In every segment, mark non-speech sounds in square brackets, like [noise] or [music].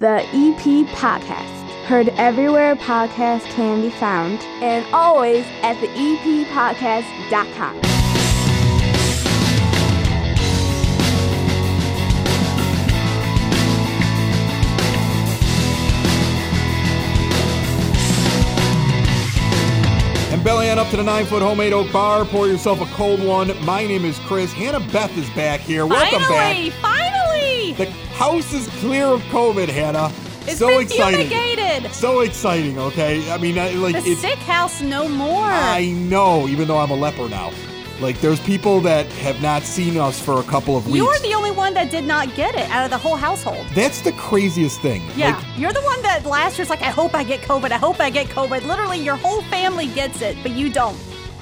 the EP Podcast. Heard everywhere podcasts can be found, and always at the E eppodcast.com. And belly on up to the nine foot homemade oak bar. Pour yourself a cold one. My name is Chris. Hannah Beth is back here. Welcome finally, back. finally! The house is clear of COVID, Hannah. It's so exciting. fumigated. So exciting, okay? I mean, I- like, The it's. sick house no more. I know, even though I'm a leper now. Like, there's people that have not seen us for a couple of weeks. You're the only one that did not get it out of the whole household. That's the craziest thing. Yeah, Like, you're the one that last year's like, I hope I get COVID. I hope I get COVID. Literally, your whole family gets it, but you don't.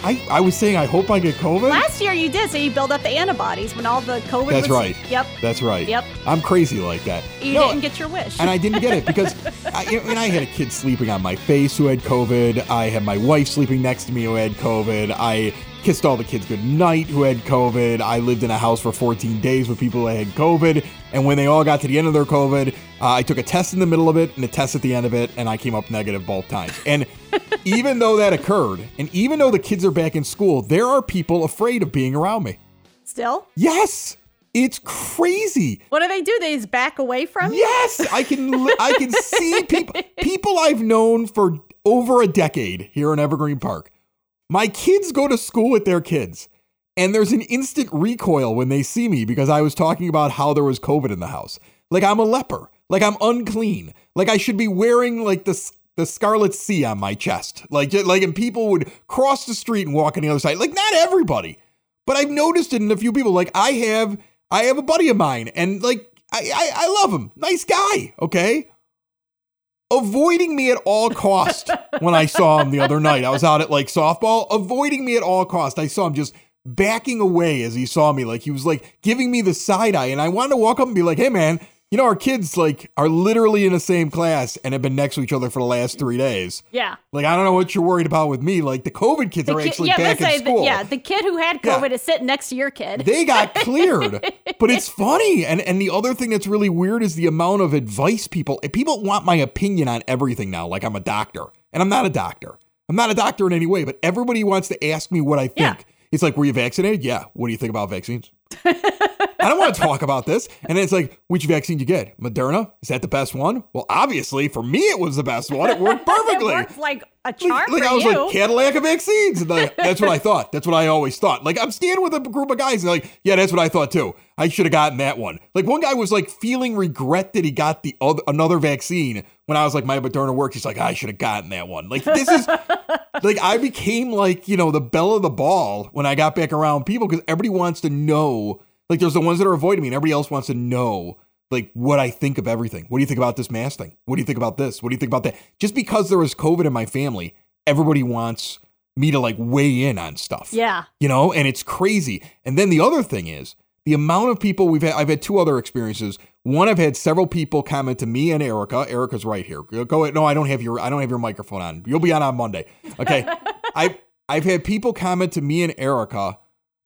I, I was saying, I hope I get COVID. Last year you did, so you build up the antibodies when all the COVID That's was. right. Yep. That's right. Yep. I'm crazy like that. You No, didn't get your wish. and I didn't get it because [laughs] I, I mean, I had a kid sleeping on my face who had COVID. I had my wife sleeping next to me who had COVID. I kissed all the kids good night who had COVID. I lived in a house for 14 days with people that had COVID. And when they all got to the end of their COVID, uh, I took a test in the middle of it and a test at the end of it, and I came up negative both times. And [laughs] even though that occurred, and even though the kids are back in school, there are people afraid of being around me. Still? Yes, it's crazy. What do they do? They just back away from you? Yes, I can. I can see [laughs] people. People I've known for over a decade here in Evergreen Park. My kids go to school with their kids, and there's an instant recoil when they see me because I was talking about how there was COVID in the house. Like I'm a leper. Like I'm unclean. Like I should be wearing like the the scarlet C on my chest. Like like and people would cross the street and walk on the other side. Like not everybody, but I've noticed it in a few people. Like I have I have a buddy of mine, and like I I, I love him. Nice guy. Okay avoiding me at all cost [laughs] when I saw him the other night. I was out at like softball, avoiding me at all cost. I saw him just backing away as he saw me. Like he was like giving me the side eye. And I wanted to walk up and be like, hey man, you know, our kids like are literally in the same class and have been next to each other for the last three days. Yeah. Like, I don't know what you're worried about with me. Like the COVID kids The are kid- actually yeah, back in school. yeah, the kid who had Yeah. COVID is sitting next to your kid. they got cleared. [laughs] but it's funny. And and the other thing that's really weird is the amount of advice people people want my opinion on everything now, like I'm a doctor. And I'm not a doctor. I'm not a doctor in any way, but everybody wants to ask me what I think. Yeah. It's like, were you vaccinated? Yeah. What do you think about vaccines? [laughs] I don't want to talk about this. And then it's like, which vaccine you get? Moderna? Is that the best one? Well, obviously, for me, it was the best one. It worked [laughs] perfectly. it worked like a charm like for I was you. like Cadillac of vaccines. Like, that's what I thought. That's what I always thought. Like I'm standing with a group of guys and like, yeah, that's what I thought too. I should have gotten that one. Like one guy was like feeling regret that he got the other another vaccine when I was like my Moderna works. He's like, I should have gotten that one. Like this is [laughs] like I became like you know the belle of the ball when I got back around people because everybody wants to know. Like there's the ones that are avoiding me, and everybody else wants to know like what I think of everything. What do you think about this mask thing? What do you think about this? What do you think about that? Just because there was COVID in my family, everybody wants me to like weigh in on stuff. yeah. You know, and it's crazy. And then the other thing is the amount of people we've had. I've had two other experiences. One, I've had several people comment to me and Erica. Erica's right here. Go ahead. No, I don't have your. I don't have your microphone on. You'll be on on Monday. Okay. [laughs] I've I've had people comment to me and Erica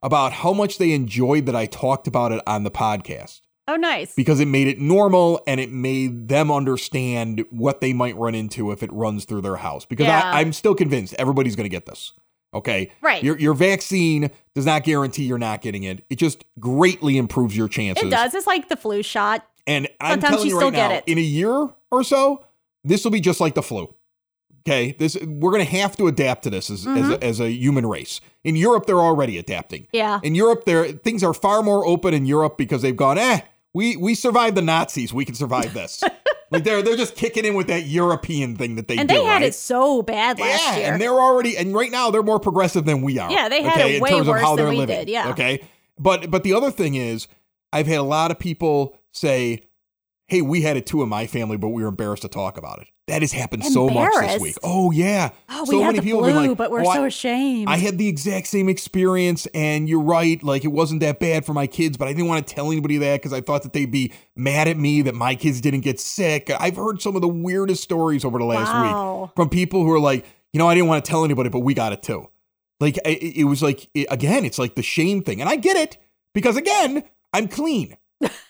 about how much they enjoyed that I talked about it on the podcast Oh, nice. because it made it normal and it made them understand what they might run into if it runs through their house. Because Yeah. I, I'm still convinced everybody's going to get this. Okay. Right. Your, your vaccine does not guarantee you're not getting it. It just greatly improves your chances. it does. It's like the flu shot. And I'm telling you you still right get now, it. in a year or so, this will be just like the flu. Okay, this we're going to have to adapt to this as, as, Mm-hmm. a, as a human race. In Europe, they're already adapting. Yeah. In Europe, there things are far more open in Europe because they've gone, eh, we we survived the Nazis, we can survive this. [laughs] like they're they're just kicking in with that European thing that they And do. they had right? it so bad last yeah, year. and they're already and right now they're more progressive than we are. Yeah, they had okay, it in way terms worse of how than they're we living. did, yeah. Okay. But but the other thing is, I've had a lot of people say, Hey, we had it too in my family, but we were embarrassed to talk about it. That has happened so much this week. Oh yeah. oh, so we had many people flu, like, but we're "Oh, I- so ashamed. I had the exact same experience, and you're right. Like, it wasn't that bad for my kids, but I didn't want to tell anybody that because I thought that they'd be mad at me that my kids didn't get sick. I've heard some of the weirdest stories over the last Wow. week from people who are like, you know, I didn't want to tell anybody, but we got it too. Like, it, it was like, it- again, it's like the shame thing. And I get it because, again, I'm clean.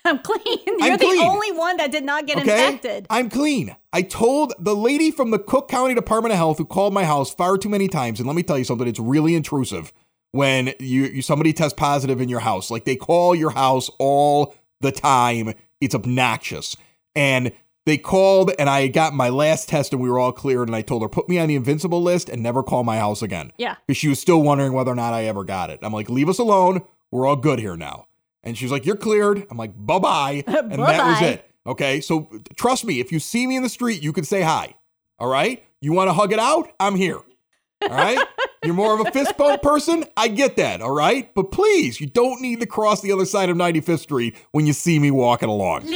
[laughs] I'm clean. You're I'm the clean. only one that did not get Okay? infected. I'm clean. I told the lady from the Cook County Department of Health who called my house far too many times, and let me tell you something, it's really intrusive when you, you somebody tests positive in your house. Like they call your house all the time. It's obnoxious. And they called and I got my last test and we were all cleared and I told her put me on the invincible list and never call my house again. Yeah. Because she was still wondering whether or not I ever got it. I'm like, leave us alone. We're all good here now. And she's like, you're cleared. I'm like, bye bye. [laughs] And that was it. Okay. So trust me, if you see me in the street, you can say hi. All right. You want to hug it out? I'm here. All right. [laughs] You're more of a fist bump person. I get that. All right. But please, you don't need to cross the other side of 95th Street when you see me walking along.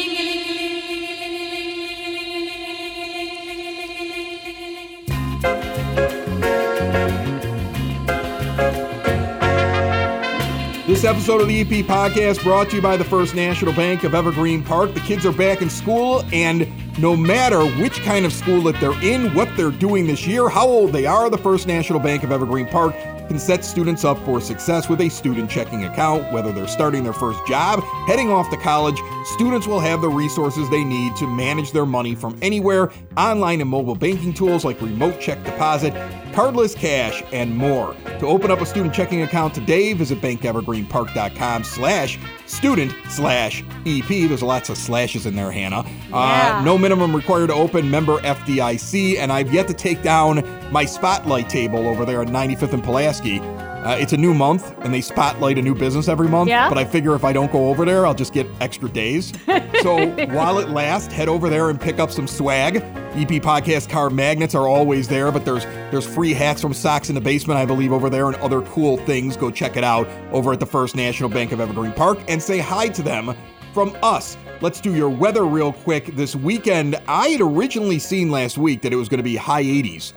Episode of the EP podcast brought to you by the First National Bank of Evergreen Park. The kids are back in school, and no matter which kind of school that they're in, what they're doing this year, how old they are, the First National Bank of Evergreen Park can set students up for success with a student checking account. Whether they're starting their first job, heading off to college, students will have the resources they need to manage their money from anywhere, online and mobile banking tools like remote check deposit, cardless cash, and more. To open up a student checking account today, visit bankevergreenpark.com slash student slash EP. There's lots of slashes in there, Hannah. Yeah. Uh, no minimum required to open, member FDIC, and I've yet to take down my spotlight table over there at 95th and Pulaski. Uh, it's a new month, and they spotlight a new business every month. Yeah. But I figure if I don't go over there, I'll just get extra days. [laughs] so while it lasts, head over there and pick up some swag. EP podcast car magnets are always there, but there's there's free hats from Socks in the Basement, I believe, over there, and other cool things. Go check it out over at the First National Bank of Evergreen Park and say hi to them from us. Let's do your weather real quick. This weekend, I had originally seen last week that it was going to be high 80s.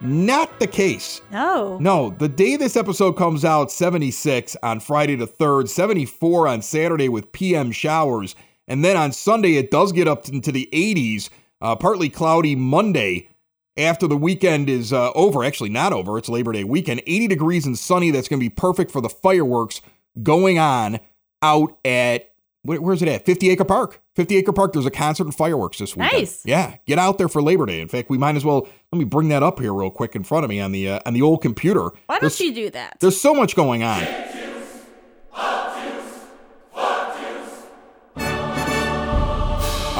Not the case. No. No, the day this episode comes out, 76 on Friday the 3rd, 74 on Saturday with PM showers. And then on Sunday, it does get up into the 80s, uh, partly cloudy Monday after the weekend is uh, over. Actually, not over. It's Labor Day weekend. 80 degrees and sunny. That's going to be perfect for the fireworks going on out at, where, where's it at? 50 Acre Park. 50 Acre Park. There's a concert and fireworks this weekend. Nice. Yeah, get out there for Labor Day. In fact, we might as well, let me bring that up here real quick in front of me on the, uh, on the old computer. Why There's- don't you do that? there's so much going on.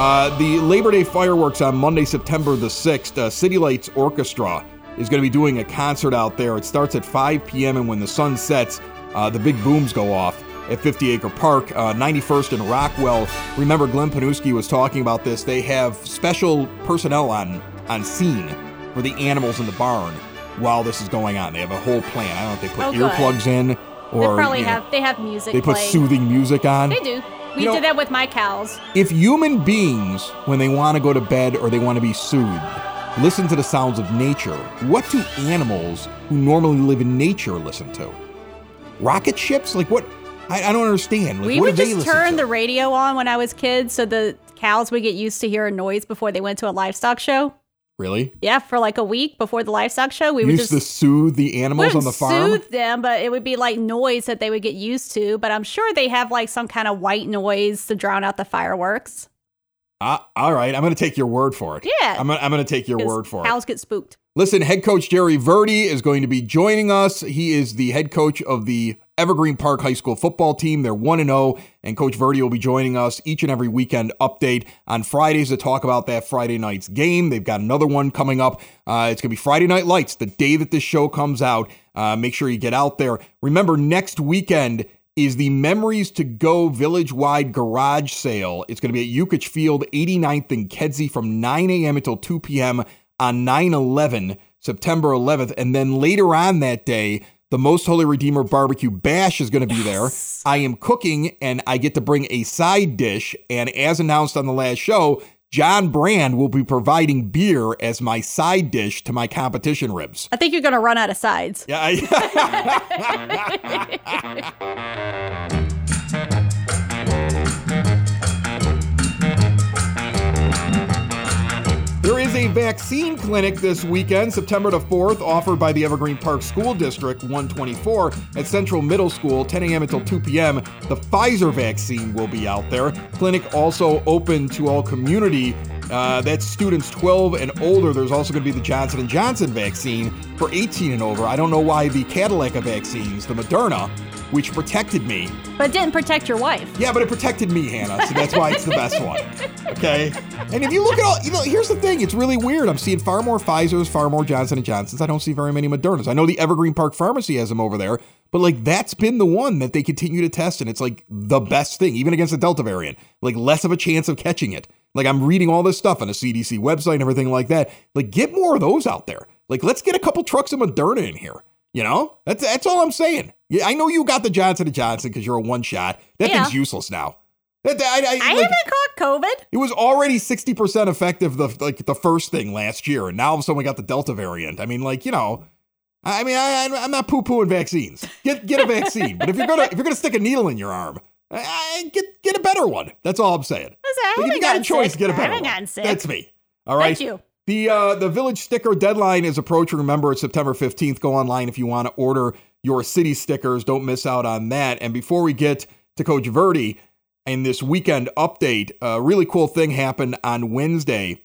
Uh, the Labor Day fireworks on Monday, September the 6th, uh, City Lights Orchestra is going to be doing a concert out there. It starts at 5 p.m., and when the sun sets, uh, the big booms go off at 50 Acre Park, uh, 91st and Rockwell. Remember, Glenn Panuski was talking about this. They have special personnel on, on scene for the animals in the barn while this is going on. They have a whole plan. I don't know if they put Oh, earplugs in or. They probably you know, have they have music they put soothing music on. They do. We You know- did that with my cows. If human beings, when they want to go to bed or they want to be soothed, listen to the sounds of nature, what do animals who normally live in nature listen to? Rocket ships? Like what? I, I don't understand. Like, we would just turn the radio on when I was kids, so the cows would get used to hearing noise before they went to a livestock show. Really? Yeah, for like a week before the livestock show, we You would just to soothe the animals on the farm? soothe them, but it would be like noise that they would get used to. But I'm sure they have like some kind of white noise to drown out the fireworks. Ah, all right, I'm going to take your word for it. Yeah. I'm going I'm to take your word for it. cows get spooked. Listen, head coach Jerry Verde is going to be joining us. He is the head coach of the Evergreen Park High School football team. They're 1 0, and Coach Verde will be joining us each and every weekend update on Fridays to talk about that Friday night's game. They've got another one coming up. Uh, it's going to be Friday Night Lights, the day that this show comes out. Uh, make sure you get out there. Remember, next weekend is the Memories to Go village wide garage sale. It's going to be at Yukich Field, 89th and Kedzie from 9 a.m. until 2 p.m. on 9 11, September 11th. And then later on that day, the Most Holy Redeemer Barbecue Bash is going to be there. I am cooking and I get to bring a side dish. And as announced on the last show, John Brand will be providing beer as my side dish to my competition ribs. I think you're gonna run out of sides. Yeah. I- [laughs] [laughs] There is a vaccine clinic this weekend, September the 4th, offered by the Evergreen Park School District 124 at Central Middle School, 10 a.m. until 2 p.m. The Pfizer vaccine will be out there. Clinic also open to all community. Uh, that's students 12 and older. There's also going to be the Johnson & Johnson vaccine for 18 and over. I don't know why the Cadillac vaccines, the Moderna, which protected me. But didn't protect your wife. Yeah, but it protected me, Hannah, so that's why it's the best [laughs] one. Okay? And if you look at all, you know, here's the thing, it's really weird. I'm seeing far more Pfizer's, far more Johnson & Johnson's. I don't see very many Modernas. I know the Evergreen Park Pharmacy has them over there, but like that's been the one that they continue to test and it's like the best thing even against the Delta variant. Like less of a chance of catching it. Like I'm reading all this stuff on the CDC website and everything like that. Like get more of those out there. Like let's get a couple trucks of Moderna in here. You know, that's that's all I'm saying. Yeah, I know you got the Johnson and Johnson because you're a one shot. That Yeah. thing's useless now. That, I, I, I like, haven't caught COVID. it was already sixty percent effective the like the first thing last year, and now all of a sudden we got the Delta variant. I mean, like you know, I mean, I, I'm not poo pooing vaccines. Get get a vaccine, but if you're gonna if you're gonna stick a needle in your arm, I, I- get get a better one. That's all I'm saying. I if you got a choice, sick. get a I better haven't one. gotten sick. That's me. All right. Thank you. The uh, the village sticker deadline is approaching. Remember, it's September 15th. Go online if you want to order your city stickers. Don't miss out on that. And before we get to Coach Verde and this weekend update, a really cool thing happened on Wednesday.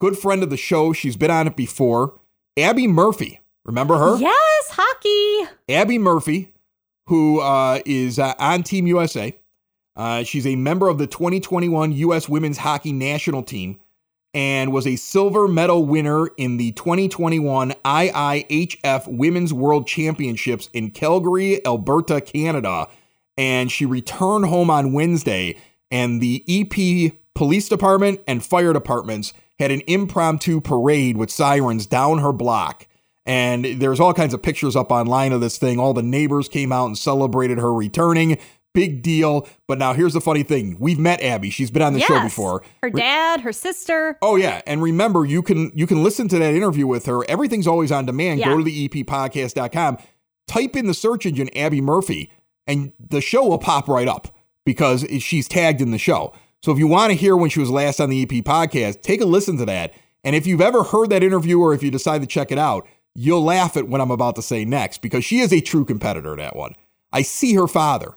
Good friend of the show. She's been on it before. Abby Murphy. Remember her? Yes, hockey. Abby Murphy, who uh, is uh, on Team USA. Uh, she's a member of the 2021 U.S. Women's Hockey National Team and was a silver medal winner in the 2021 IIHF Women's World Championships in Calgary, Alberta, Canada. And she returned home on Wednesday, and the EP Police Department and fire departments had an impromptu parade with sirens down her block. And there's all kinds of pictures up online of this thing. All the neighbors came out and celebrated her returning. Big deal. But now here's the funny thing. We've met Abby. She's been on the yes. show before. Her dad, her sister. Oh yeah, and remember you can you can listen to that interview with her. Everything's always on demand. Yeah. Go to the eppodcast.com, type in the search engine Abby Murphy, and the show will pop right up because she's tagged in the show. So if you want to hear when she was last on the EP podcast, take a listen to that. And if you've ever heard that interview or if you decide to check it out, you'll laugh at what I'm about to say next because she is a true competitor, that one. I see her father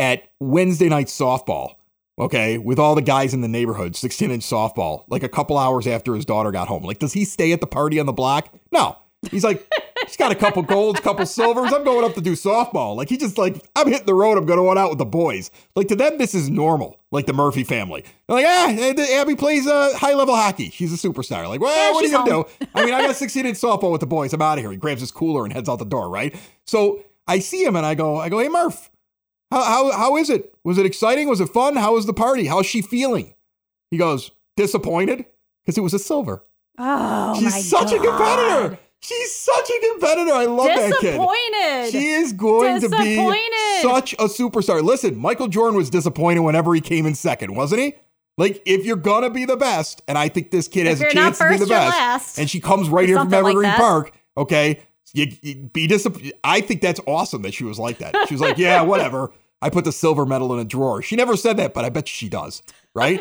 at Wednesday night softball, okay, with all the guys in the neighborhood, 16 inch softball, like a couple hours after his daughter got home. Like, does he stay at the party on the block? No. He's like, he's got a couple golds, couple silvers. I'm going up to do softball. Like, he just like, I'm hitting the road. I'm going out with the boys. Like, to them, this is normal. Like the Murphy family. They're like, ah, Abby plays uh, high level hockey. She's a superstar. Like, well, Yeah, what are you going to do? I mean, I got 16 inch softball with the boys. I'm out of here. He grabs his cooler and heads out the door, right? So I see him and I go, I go, hey, Murph, how, how, how is it? Was it exciting? Was it fun? How was the party? How's she feeling? He goes, disappointed because it was a silver. Oh, She's such a competitor. She's such a competitor. I love that kid. Disappointed. She is going to be such a superstar. Listen, Michael Jordan was disappointed whenever he came in second, wasn't he? Like, if you're gonna be the best, and I think this kid If has a chance to be the best, last. and she comes right here from something like Evergreen. Park, okay, you, you be disappointed. I think that's awesome that she was like that. She was like, yeah, whatever. I put the silver medal in a drawer. She never said that, but I bet she does, right?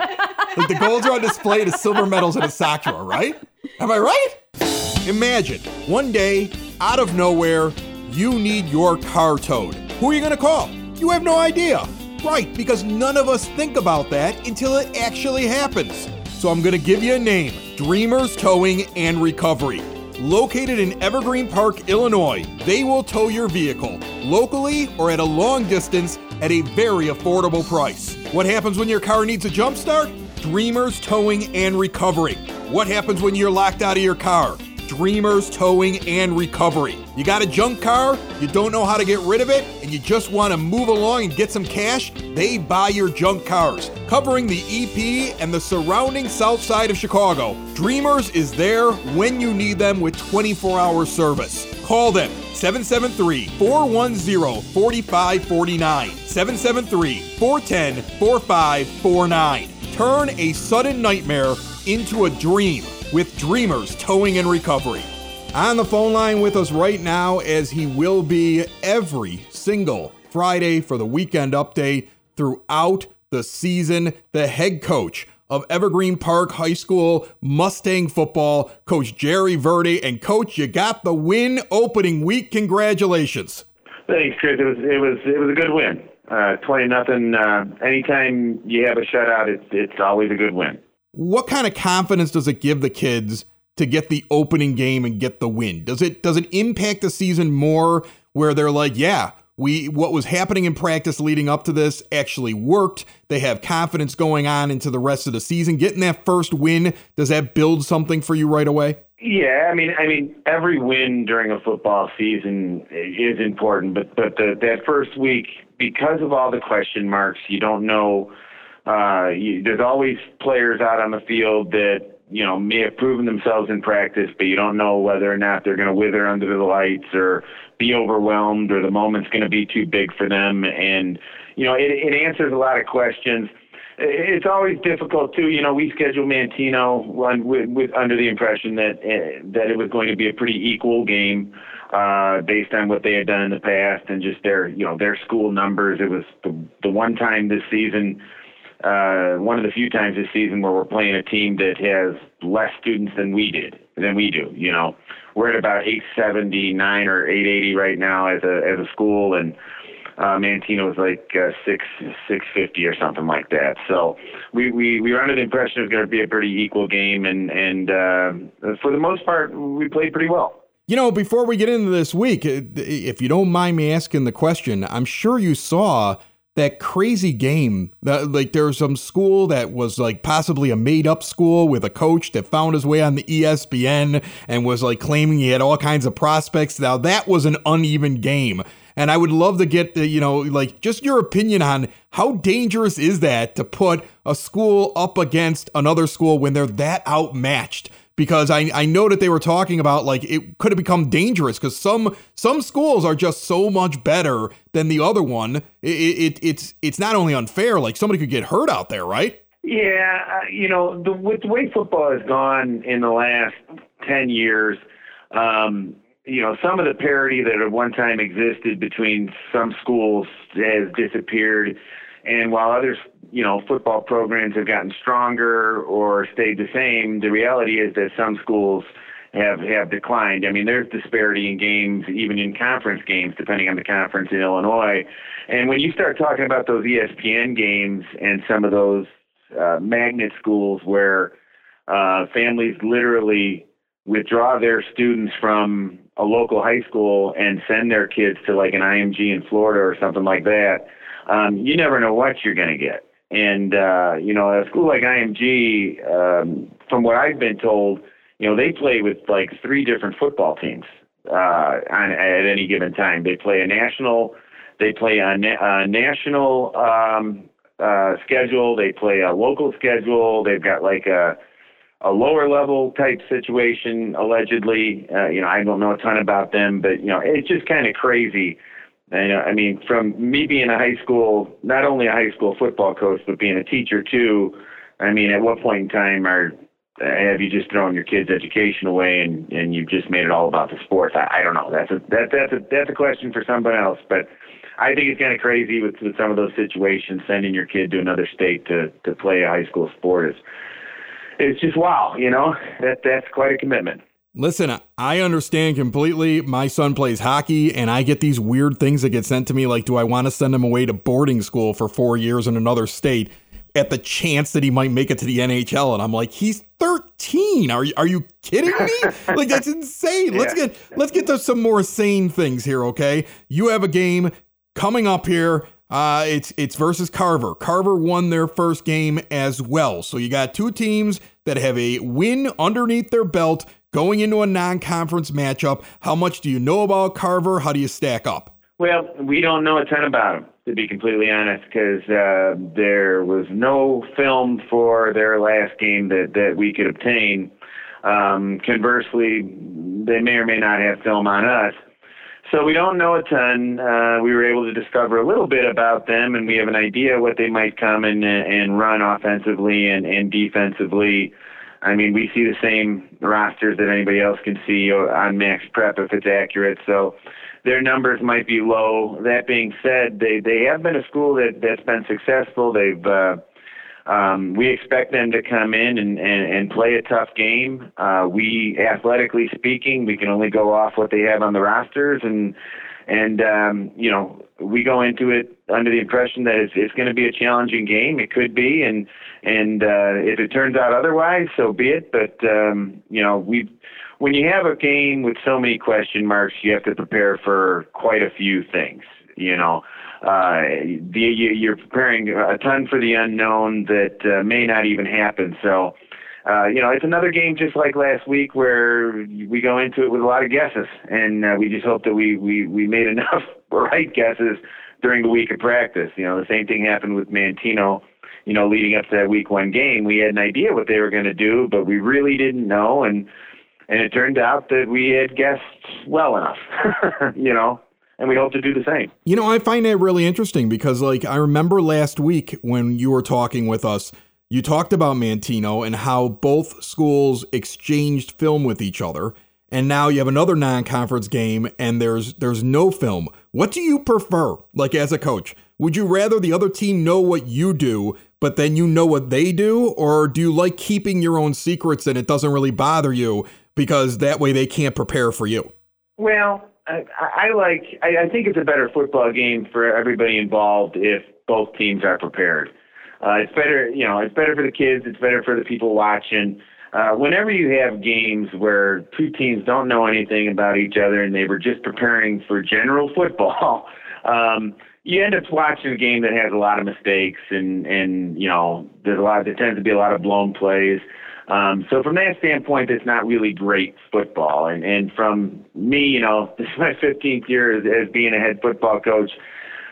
like the golds are on display, the silver medals in a sock drawer, right? Am I right? Imagine one day, out of nowhere, you need your car towed. Who are you going to call? You have no idea. Right, because none of us think about that until it actually happens. So I'm going to give you a name Dreamers Towing and Recovery. Located in Evergreen Park, Illinois, they will tow your vehicle locally or at a long distance at a very affordable price. What happens when your car needs a jump start? Dreamers Towing and Recovery. What happens when you're locked out of your car? Dreamers Towing and Recovery. You got a junk car, you don't know how to get rid of it, and you just want to move along and get some cash? They buy your junk cars. Covering the EP and the surrounding south side of Chicago, Dreamers is there when you need them with 24 hour service. Call them 773 410 4549. 773 410 4549. Turn a sudden nightmare into a dream with Dreamers Towing and Recovery. On the phone line with us right now, as he will be every single Friday for the weekend update throughout the season, the head coach of Evergreen Park High School Mustang football, Coach Jerry Verde. And Coach, you got the win opening week. Congratulations. Thanks, Chris. It was it was it was a good win. Uh, Twenty nothing. Uh, anytime you have a shutout, it's it's always a good win. What kind of confidence does it give the kids to get the opening game and get the win? Does it does it impact the season more where they're like, yeah, we what was happening in practice leading up to this actually worked. They have confidence going on into the rest of the season. Getting that first win, does that build something for you right away? Yeah, I mean, I mean, every win during a football season is important, but but the, that first week, because of all the question marks, you don't know. Uh, you, there's always players out on the field that you know may have proven themselves in practice, but you don't know whether or not they're going to wither under the lights or be overwhelmed or the moment's going to be too big for them. And you know, it, it answers a lot of questions. It's always difficult too. You know, we scheduled Manteno with, with, under the impression that uh, that it was going to be a pretty equal game uh, based on what they had done in the past and just their you know their school numbers. It was the, the one time this season uh, one of the few times this season where we're playing a team that has less students than we did than we do. You know, we're at about 879 or 880 right now as a as a school, and uh, Manteno is like uh, six six fifty or something like that. So we we we were under the impression it was going to be a pretty equal game, and and uh, for the most part, we played pretty well. You know, before we get into this week, if you don't mind me asking the question, I'm sure you saw that crazy game that like there was some school that was like possibly a made up school with a coach that found his way on the ESPN and was like claiming he had all kinds of prospects. Now that was an uneven game. And I would love to get the, you know, like just your opinion on how dangerous is that to put a school up against another school when they're that outmatched? Because I, I know that they were talking about like it could have become dangerous because some some schools are just so much better than the other one. It, it, it's it's not only unfair, like somebody could get hurt out there, right? Yeah, uh, you know, the, with the way football has gone in the last ten years, um, you know, some of the parity that at one time existed between some schools has disappeared, and while others you know, football programs have gotten stronger or stayed the same, the reality is that some schools have have declined. I mean, there's disparity in games, even in conference games, depending on the conference in Illinois. And when you start talking about those ESPN games and some of those uh, magnet schools where uh, families literally withdraw their students from a local high school and send their kids to like an IMG in Florida or something like that, um, you never know what you're going to get. And uh, you know, a school like IMG, um, from what I've been told, you know, they play with like three different football teams uh, on at any given time. They play a national, they play a, na- a national um, uh, schedule. They play a local schedule. They've got like a a lower level type situation allegedly. Uh, you know, I don't know a ton about them, but you know, it's just kind of crazy and, I mean, from me being a high school, not only a high school football coach, but being a teacher too. I mean, at what point in time are have you just thrown your kids' education away and and you've just made it all about the sports? I, I don't know. That's a that that's a that's a question for someone else. But I think it's kind of crazy with, with some of those situations. Sending your kid to another state to to play a high school sport is it's just wow. You know that that's quite a commitment. Listen, I understand completely. My son plays hockey, and I get these weird things that get sent to me like, do I want to send him away to boarding school for four years in another state at the chance that he might make it to the NHL? And I'm like, he's 13. Are you, are you kidding me? [laughs] like, that's insane. Let's get let's get to some more sane things here, okay? You have a game coming up here. Uh, it's it's versus Carver. Carver won their first game as well. So you got two teams that have a win underneath their belt going into a non conference matchup. How much do you know about Carver? How do you stack up? Well, we don't know a ton about them, to be completely honest, because uh, there was no film for their last game that, that we could obtain. Um, conversely, they may or may not have film on us. So we don't know a ton. Uh, we were able to discover a little bit about them, and we have an idea what they might come and, and run offensively and, and defensively. I mean, we see the same rosters that anybody else can see on Max Prep if it's accurate. So their numbers might be low. That being said, they they have been a school that that's been successful. They've uh, um, we expect them to come in and, and, and play a tough game. Uh, we, athletically speaking, we can only go off what they have on the rosters, and and um, you know we go into it under the impression that it's, it's going to be a challenging game. It could be, and and uh, if it turns out otherwise, so be it. But um, you know we when you have a game with so many question marks, you have to prepare for quite a few things. You know, uh, the, you're preparing a ton for the unknown that uh, may not even happen. So, uh, you know, it's another game just like last week where we go into it with a lot of guesses, and uh, we just hope that we we we made [laughs] enough right guesses during the week of practice. You know, the same thing happened with Manteno, You know, leading up to that week one game, we had an idea what they were going to do, but we really didn't know, and and it turned out that we had guessed well enough. [laughs] you know, and we hope to do the same. You know, I find that really interesting because, like, I remember last week when you were talking with us, you talked about Manteno and how both schools exchanged film with each other. And now you have another non-conference game and there's there's no film. What do you prefer like as a coach? Would you rather the other team know what you do, but then you know what they do or do you like keeping your own secrets and it doesn't really bother you because that way they can't prepare for you? Well, I, I like. I, I think it's a better football game for everybody involved if both teams are prepared. Uh, it's better, you know, it's better for the kids. It's better for the people watching. Uh, whenever you have games where two teams don't know anything about each other and they were just preparing for general [laughs] football, um, you end up watching a game that has a lot of mistakes and and you know there's a lot. There tends to be a lot of blown plays. Um, so from that standpoint, it's not really great football. And and from me, you know, [laughs] this is my 15th year as, as being a head football coach.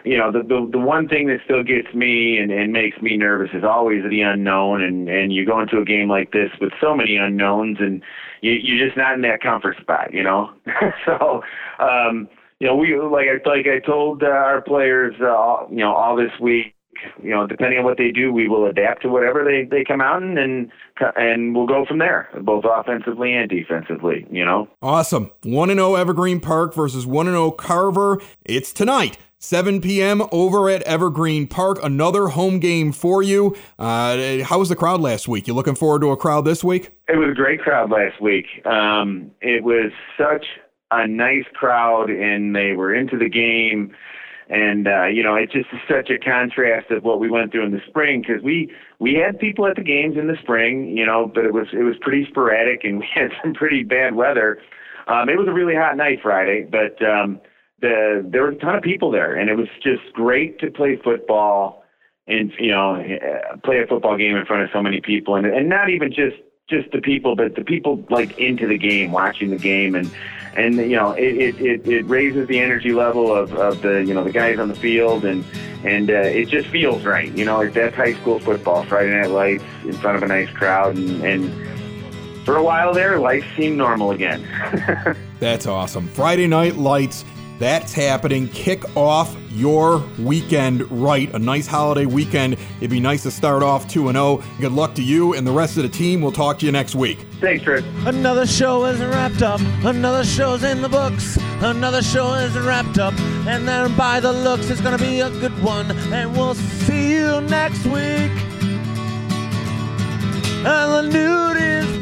You know, the, the the one thing that still gets me and, and makes me nervous is always the unknown. And and you go into a game like this with so many unknowns, and you, you're just not in that comfort spot. You know, [laughs] so. um you know, we like I like I told uh, our players, uh, you know, all this week you know, depending on what they do, we will adapt to whatever they they come out in, and and we'll go from there, both offensively and defensively. You know. Awesome. One and zero oh Evergreen Park versus one and zero oh Carver. It's tonight. 7 p.m. over at Evergreen Park. Another home game for you. Uh, how was the crowd last week? You looking forward to a crowd this week? It was a great crowd last week. Um, it was such a nice crowd, and they were into the game and uh, you know it just is such a contrast of what we went through in the spring because we we had people at the games in the spring, you know, but it was it was pretty sporadic and [laughs] we had some pretty bad weather. Um, it was a really hot night Friday, but um, the there were a ton of people there, and it was just great to play football and you know play a football game in front of so many people, and and not even just just the people, but the people like into the game, watching the game, and and you know it it, it raises the energy level of, of the you know the guys on the field, and and uh, it just feels right. You know, that's high school football, Friday Night Lights in front of a nice crowd, and, and for a while there, life seemed normal again. [laughs] that's awesome. Friday Night Lights that's happening. Kick off your weekend right. A nice holiday weekend. It'd be nice to start off 2 0. Good luck to you and the rest of the team. We'll talk to you next week. Thanks, Chris. Another show is wrapped up. Another show's in the books. Another show is wrapped up. And then by the looks, it's going to be a good one. And we'll see you next week. And the nude is